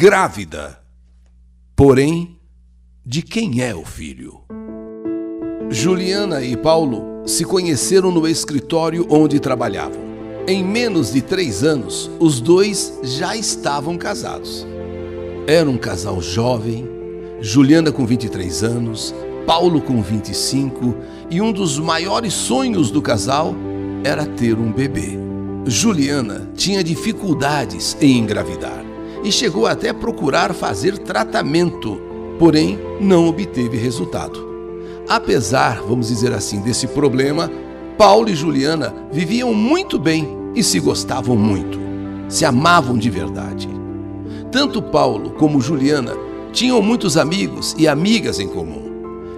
grávida. Porém, de quem é o filho? Juliana e Paulo se conheceram no escritório onde trabalhavam. Em menos de três anos, os dois já estavam casados. Era um casal jovem, Juliana com 23 anos, Paulo com 25, e um dos maiores sonhos do casal era ter um bebê. Juliana tinha dificuldades em engravidar e chegou até a procurar fazer tratamento, porém não obteve resultado. Apesar, vamos dizer assim, desse problema, Paulo e Juliana viviam muito bem e se gostavam muito. Se amavam de verdade. Tanto Paulo como Juliana tinham muitos amigos e amigas em comum.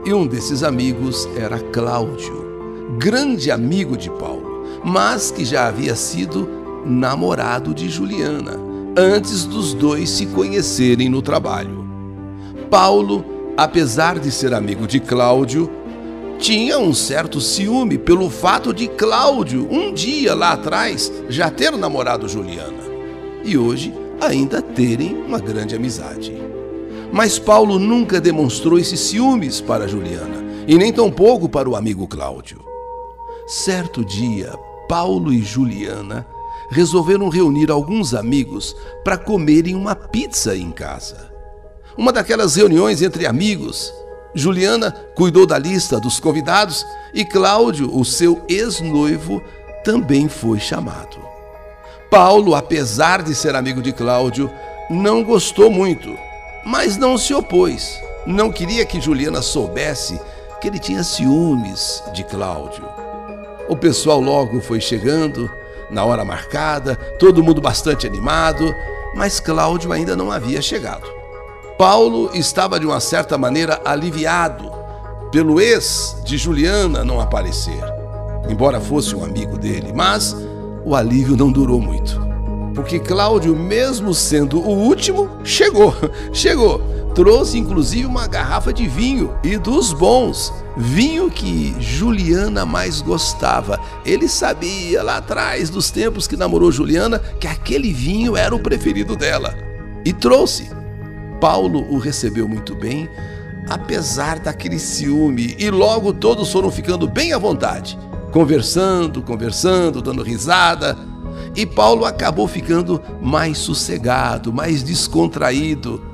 E um desses amigos era Cláudio, grande amigo de Paulo, mas que já havia sido namorado de Juliana antes dos dois se conhecerem no trabalho. Paulo, apesar de ser amigo de Cláudio, tinha um certo ciúme pelo fato de Cláudio, um dia lá atrás, já ter namorado Juliana e hoje ainda terem uma grande amizade. Mas Paulo nunca demonstrou esses ciúmes para Juliana e nem tampouco para o amigo Cláudio. Certo dia, Paulo e Juliana resolveram reunir alguns amigos para comerem uma pizza em casa. Uma daquelas reuniões entre amigos. Juliana cuidou da lista dos convidados e Cláudio, o seu ex-noivo, também foi chamado. Paulo, apesar de ser amigo de Cláudio, não gostou muito, mas não se opôs. Não queria que Juliana soubesse que ele tinha ciúmes de Cláudio. O pessoal logo foi chegando na hora marcada, todo mundo bastante animado, mas Cláudio ainda não havia chegado. Paulo estava de uma certa maneira aliviado pelo ex de Juliana não aparecer, embora fosse um amigo dele, mas o alívio não durou muito. Porque Cláudio, mesmo sendo o último, chegou, chegou. Trouxe inclusive uma garrafa de vinho e dos bons. Vinho que Juliana mais gostava. Ele sabia lá atrás, dos tempos que namorou Juliana, que aquele vinho era o preferido dela. E trouxe. Paulo o recebeu muito bem, apesar daquele ciúme, e logo todos foram ficando bem à vontade, conversando, conversando, dando risada. E Paulo acabou ficando mais sossegado, mais descontraído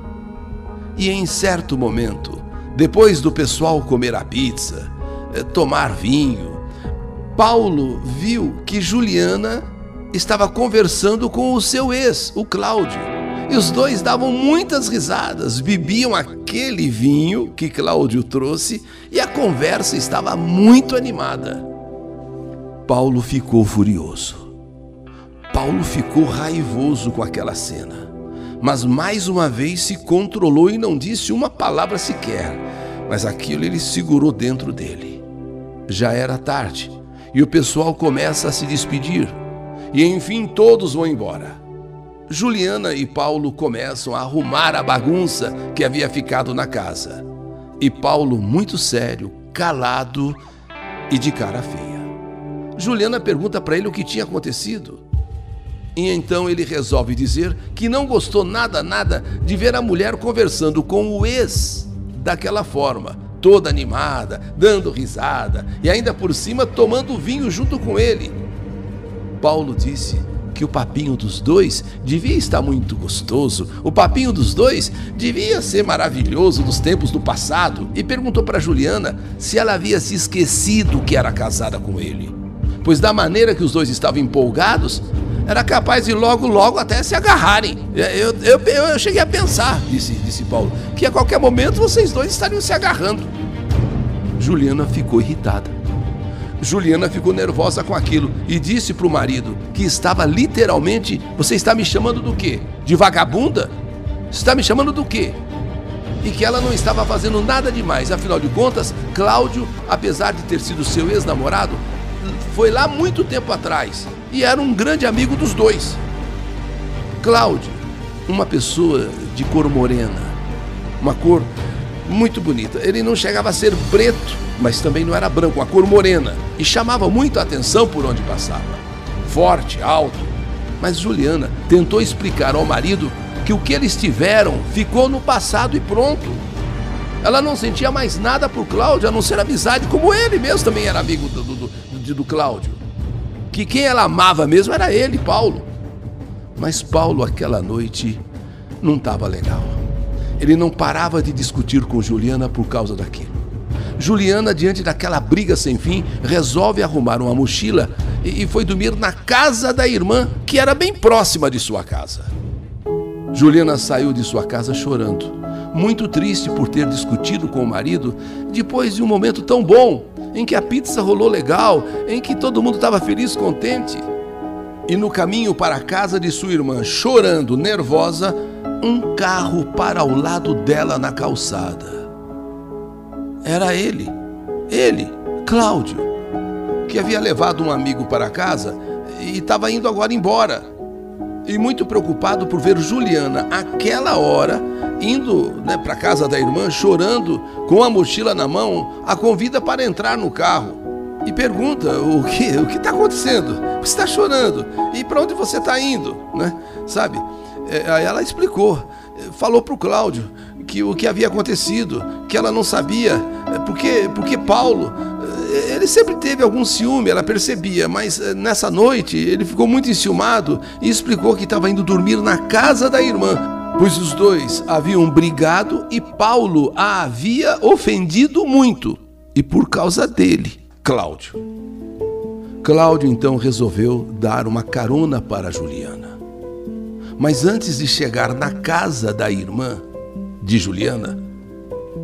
e em certo momento, depois do pessoal comer a pizza, eh, tomar vinho, Paulo viu que Juliana estava conversando com o seu ex, o Cláudio. E os dois davam muitas risadas, bebiam aquele vinho que Cláudio trouxe e a conversa estava muito animada. Paulo ficou furioso. Paulo ficou raivoso com aquela cena mas mais uma vez se controlou e não disse uma palavra sequer. Mas aquilo ele segurou dentro dele. Já era tarde e o pessoal começa a se despedir. E enfim todos vão embora. Juliana e Paulo começam a arrumar a bagunça que havia ficado na casa. E Paulo, muito sério, calado e de cara feia. Juliana pergunta para ele o que tinha acontecido. E então ele resolve dizer que não gostou nada, nada de ver a mulher conversando com o ex daquela forma, toda animada, dando risada e ainda por cima tomando vinho junto com ele. Paulo disse que o papinho dos dois devia estar muito gostoso, o papinho dos dois devia ser maravilhoso dos tempos do passado e perguntou para Juliana se ela havia se esquecido que era casada com ele. Pois da maneira que os dois estavam empolgados, era capaz de logo, logo até se agarrarem. Eu, eu, eu, eu cheguei a pensar, disse, disse Paulo, que a qualquer momento vocês dois estariam se agarrando. Juliana ficou irritada. Juliana ficou nervosa com aquilo e disse para o marido que estava literalmente: Você está me chamando do quê? De vagabunda? Está me chamando do quê? E que ela não estava fazendo nada demais. Afinal de contas, Cláudio, apesar de ter sido seu ex-namorado, foi lá muito tempo atrás e era um grande amigo dos dois. Cláudio, uma pessoa de cor morena, uma cor muito bonita. Ele não chegava a ser preto, mas também não era branco, uma cor morena, e chamava muito a atenção por onde passava. Forte, alto. Mas Juliana tentou explicar ao marido que o que eles tiveram ficou no passado e pronto. Ela não sentia mais nada por Cláudio, a não ser amizade, como ele mesmo também era amigo do, do, do, do Cláudio. Que quem ela amava mesmo era ele, Paulo. Mas Paulo, aquela noite, não estava legal. Ele não parava de discutir com Juliana por causa daquilo. Juliana, diante daquela briga sem fim, resolve arrumar uma mochila e foi dormir na casa da irmã, que era bem próxima de sua casa. Juliana saiu de sua casa chorando muito triste por ter discutido com o marido depois de um momento tão bom, em que a pizza rolou legal, em que todo mundo estava feliz, contente. E no caminho para a casa de sua irmã, chorando, nervosa, um carro para ao lado dela na calçada. Era ele, ele, Cláudio, que havia levado um amigo para casa e estava indo agora embora. E muito preocupado por ver Juliana, aquela hora, indo né, para casa da irmã, chorando, com a mochila na mão, a convida para entrar no carro e pergunta o que o que está acontecendo, você está chorando e para onde você está indo, né? Sabe? É, aí ela explicou, falou para o Cláudio que o que havia acontecido, que ela não sabia, é, porque porque Paulo é, ele sempre teve algum ciúme, ela percebia, mas nessa noite ele ficou muito enciumado e explicou que estava indo dormir na casa da irmã pois os dois haviam brigado e Paulo a havia ofendido muito, e por causa dele, Cláudio. Cláudio então resolveu dar uma carona para Juliana. Mas antes de chegar na casa da irmã de Juliana,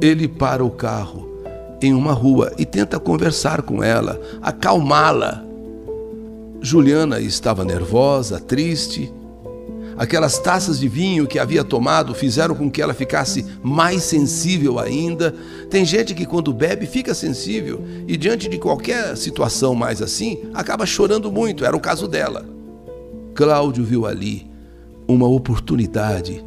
ele para o carro em uma rua e tenta conversar com ela, acalmá-la. Juliana estava nervosa, triste Aquelas taças de vinho que havia tomado fizeram com que ela ficasse mais sensível ainda. Tem gente que, quando bebe, fica sensível e, diante de qualquer situação mais assim, acaba chorando muito. Era o caso dela. Cláudio viu ali uma oportunidade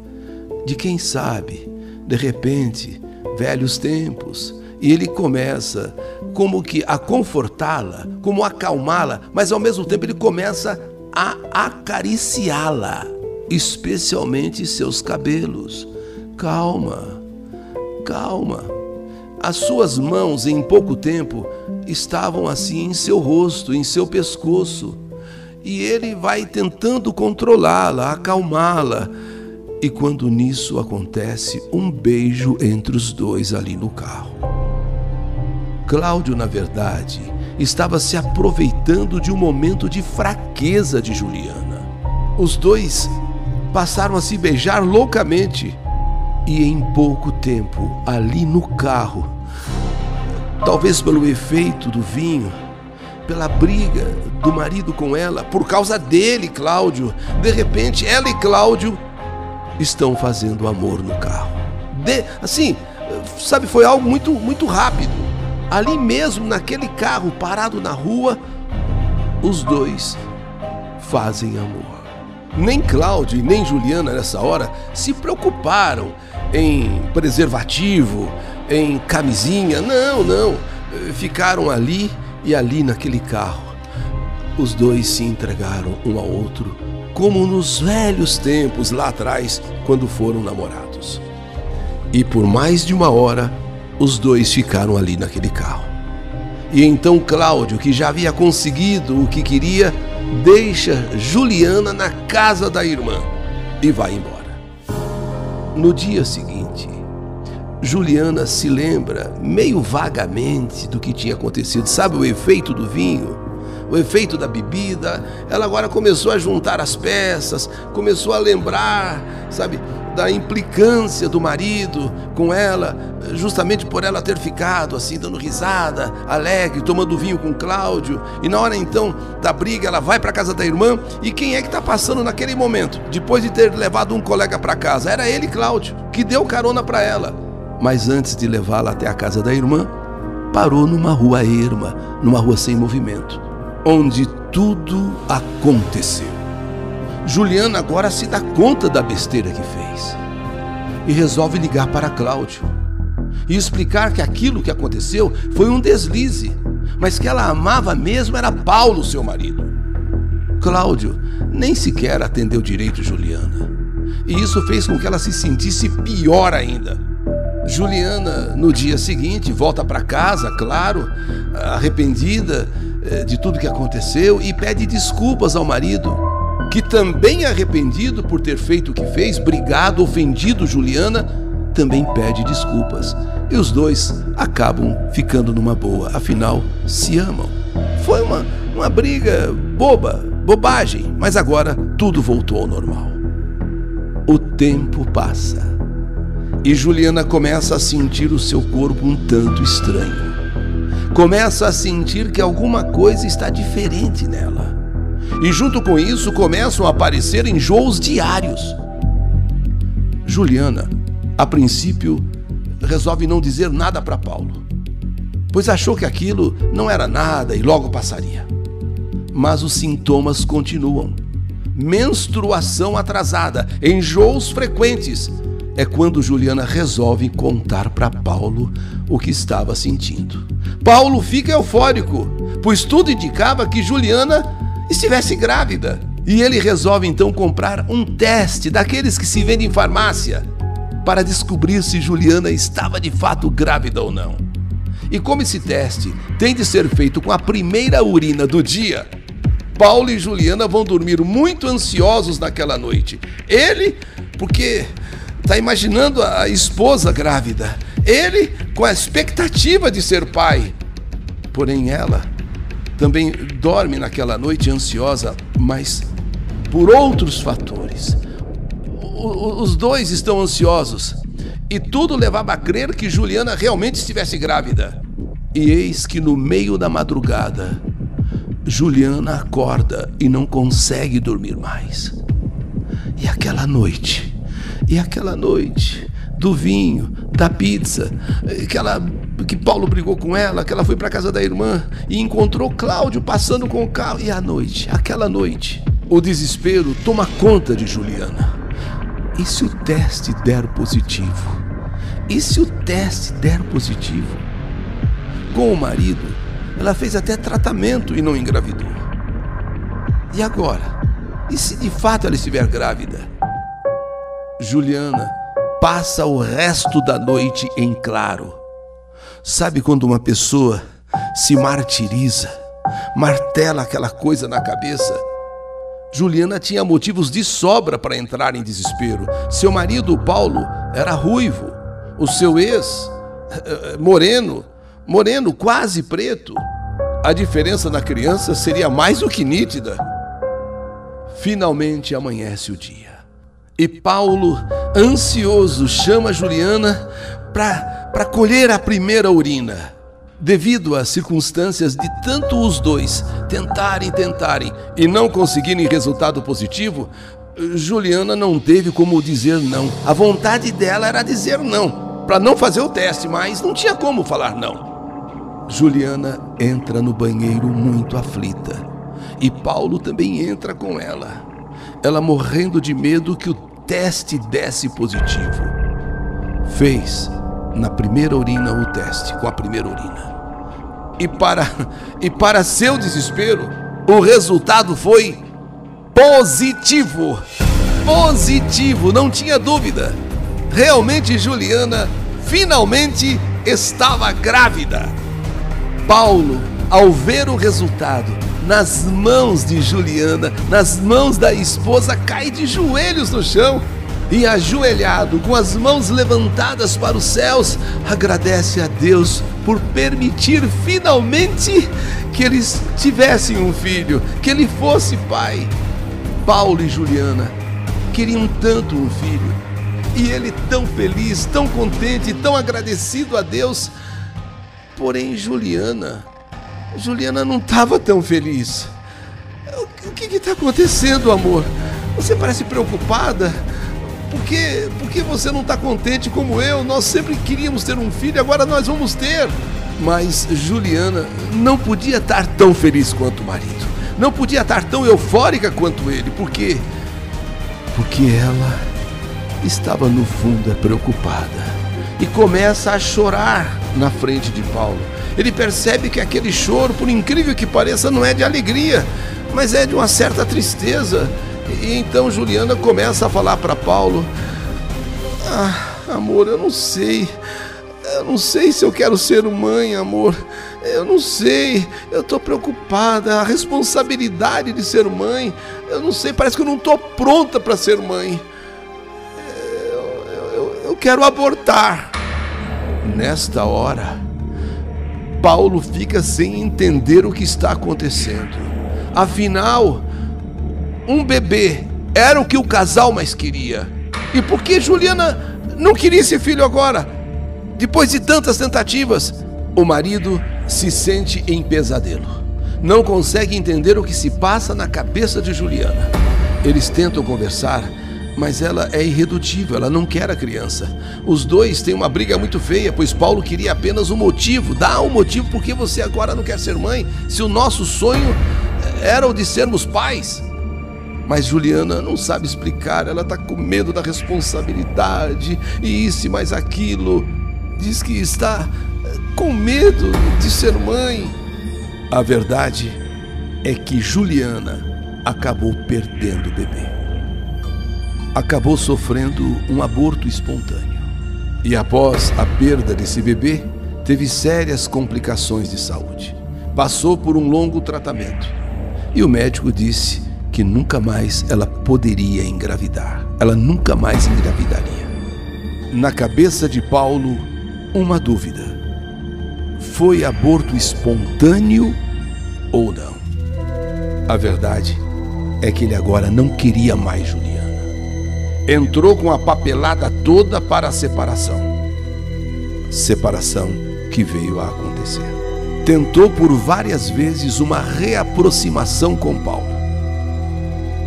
de, quem sabe, de repente, velhos tempos, e ele começa como que a confortá-la, como acalmá-la, mas ao mesmo tempo ele começa a acariciá-la especialmente seus cabelos. Calma, calma. As suas mãos, em pouco tempo, estavam assim em seu rosto, em seu pescoço. E ele vai tentando controlá-la, acalmá-la. E quando nisso acontece, um beijo entre os dois ali no carro. Cláudio, na verdade, estava se aproveitando de um momento de fraqueza de Juliana. Os dois passaram a se beijar loucamente. E em pouco tempo, ali no carro, talvez pelo efeito do vinho, pela briga do marido com ela, por causa dele, Cláudio, de repente ela e Cláudio estão fazendo amor no carro. De, assim, sabe, foi algo muito muito rápido. Ali mesmo naquele carro parado na rua, os dois fazem amor. Nem Cláudio e nem Juliana nessa hora se preocuparam em preservativo, em camisinha. Não, não. Ficaram ali e ali naquele carro. Os dois se entregaram um ao outro, como nos velhos tempos lá atrás, quando foram namorados. E por mais de uma hora, os dois ficaram ali naquele carro. E então Cláudio, que já havia conseguido o que queria, deixa Juliana na casa da irmã e vai embora. No dia seguinte, Juliana se lembra meio vagamente do que tinha acontecido. Sabe o efeito do vinho? O efeito da bebida? Ela agora começou a juntar as peças, começou a lembrar, sabe, da implicância do marido com ela, justamente por ela ter ficado assim, dando risada, alegre, tomando vinho com Cláudio. E na hora então da briga, ela vai para casa da irmã. E quem é que está passando naquele momento? Depois de ter levado um colega para casa, era ele, Cláudio, que deu carona para ela. Mas antes de levá-la até a casa da irmã, parou numa rua erma, numa rua sem movimento, onde tudo aconteceu. Juliana agora se dá conta da besteira que fez e resolve ligar para Cláudio e explicar que aquilo que aconteceu foi um deslize, mas que ela amava mesmo era Paulo, seu marido. Cláudio nem sequer atendeu direito Juliana e isso fez com que ela se sentisse pior ainda. Juliana, no dia seguinte, volta para casa, claro, arrependida eh, de tudo que aconteceu e pede desculpas ao marido, que também arrependido por ter feito o que fez, brigado, ofendido Juliana, também pede desculpas. E os dois acabam ficando numa boa, afinal, se amam. Foi uma, uma briga boba, bobagem, mas agora tudo voltou ao normal. O tempo passa e Juliana começa a sentir o seu corpo um tanto estranho. Começa a sentir que alguma coisa está diferente nela. E junto com isso começam a aparecer enjoos diários. Juliana, a princípio, resolve não dizer nada para Paulo, pois achou que aquilo não era nada e logo passaria. Mas os sintomas continuam menstruação atrasada, enjoos frequentes. É quando Juliana resolve contar para Paulo o que estava sentindo. Paulo fica eufórico, pois tudo indicava que Juliana estivesse grávida. E ele resolve então comprar um teste daqueles que se vendem em farmácia para descobrir se Juliana estava de fato grávida ou não. E como esse teste tem de ser feito com a primeira urina do dia, Paulo e Juliana vão dormir muito ansiosos naquela noite. Ele, porque está imaginando a esposa grávida. Ele, com a expectativa de ser pai. Porém, ela também dorme naquela noite ansiosa, mas por outros fatores. Os dois estão ansiosos e tudo levava a crer que Juliana realmente estivesse grávida. E eis que no meio da madrugada, Juliana acorda e não consegue dormir mais. E aquela noite, e aquela noite do vinho, da pizza, aquela que Paulo brigou com ela, que ela foi para casa da irmã e encontrou Cláudio passando com o carro. E à noite, aquela noite, o desespero toma conta de Juliana. E se o teste der positivo? E se o teste der positivo? Com o marido, ela fez até tratamento e não engravidou. E agora? E se de fato ela estiver grávida? Juliana passa o resto da noite em claro. Sabe quando uma pessoa se martiriza, martela aquela coisa na cabeça? Juliana tinha motivos de sobra para entrar em desespero. Seu marido, Paulo, era ruivo. O seu ex, eh, eh, moreno, moreno, quase preto. A diferença na criança seria mais do que nítida. Finalmente amanhece o dia. E Paulo, ansioso, chama Juliana para colher a primeira urina. Devido às circunstâncias de tanto os dois tentarem, tentarem e não conseguirem resultado positivo, Juliana não teve como dizer não. A vontade dela era dizer não, para não fazer o teste, mas não tinha como falar não. Juliana entra no banheiro muito aflita e Paulo também entra com ela. Ela morrendo de medo que o teste desse positivo. Fez na primeira urina o teste com a primeira urina. E para e para seu desespero, o resultado foi positivo. Positivo, não tinha dúvida. Realmente Juliana finalmente estava grávida. Paulo, ao ver o resultado nas mãos de Juliana, nas mãos da esposa, cai de joelhos no chão e, ajoelhado, com as mãos levantadas para os céus, agradece a Deus por permitir finalmente que eles tivessem um filho, que ele fosse pai. Paulo e Juliana queriam tanto um filho e ele, tão feliz, tão contente, tão agradecido a Deus, Porém, Juliana, Juliana não estava tão feliz. O que está acontecendo, amor? Você parece preocupada. Por que, por que você não está contente como eu? Nós sempre queríamos ter um filho, agora nós vamos ter. Mas Juliana não podia estar tão feliz quanto o marido. Não podia estar tão eufórica quanto ele. Por quê? Porque ela estava no fundo preocupada e começa a chorar na frente de Paulo. Ele percebe que aquele choro, por incrível que pareça, não é de alegria, mas é de uma certa tristeza. E então Juliana começa a falar para Paulo: Ah, amor, eu não sei. Eu não sei se eu quero ser mãe, amor. Eu não sei. Eu tô preocupada. A responsabilidade de ser mãe. Eu não sei. Parece que eu não tô pronta para ser mãe. Eu, eu, eu quero abortar. Nesta hora, Paulo fica sem entender o que está acontecendo. Afinal, um bebê era o que o casal mais queria. E por que Juliana não queria esse filho agora? Depois de tantas tentativas, o marido se sente em pesadelo. Não consegue entender o que se passa na cabeça de Juliana. Eles tentam conversar, mas ela é irredutível, ela não quer a criança. Os dois têm uma briga muito feia, pois Paulo queria apenas um motivo. Dá um motivo porque você agora não quer ser mãe, se o nosso sonho era o de sermos pais. Mas Juliana não sabe explicar, ela está com medo da responsabilidade, e isso e mais aquilo diz que está eh, com medo de ser mãe. A verdade é que Juliana acabou perdendo o bebê. Acabou sofrendo um aborto espontâneo. E após a perda desse bebê, teve sérias complicações de saúde. Passou por um longo tratamento. E o médico disse que nunca mais ela poderia engravidar. Ela nunca mais engravidaria. Na cabeça de Paulo, uma dúvida: foi aborto espontâneo ou não? A verdade é que ele agora não queria mais Juliana. Entrou com a papelada toda para a separação. Separação que veio a acontecer. Tentou por várias vezes uma reaproximação com Paulo.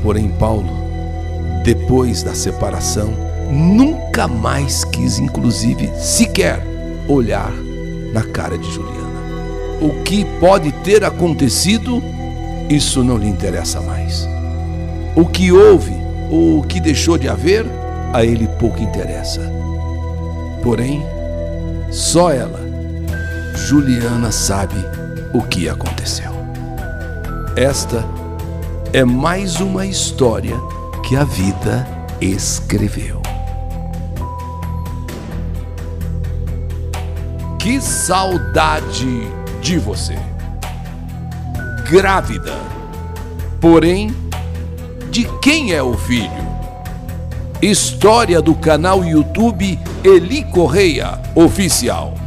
Porém, Paulo, depois da separação, nunca mais quis, inclusive, sequer olhar na cara de Juliana. O que pode ter acontecido, isso não lhe interessa mais. O que houve ou o que deixou de haver, a ele pouco interessa. Porém, só ela, Juliana, sabe o que aconteceu. Esta é mais uma história que a vida escreveu. Que saudade de você. Grávida. Porém, de quem é o filho? História do canal YouTube Eli Correia Oficial.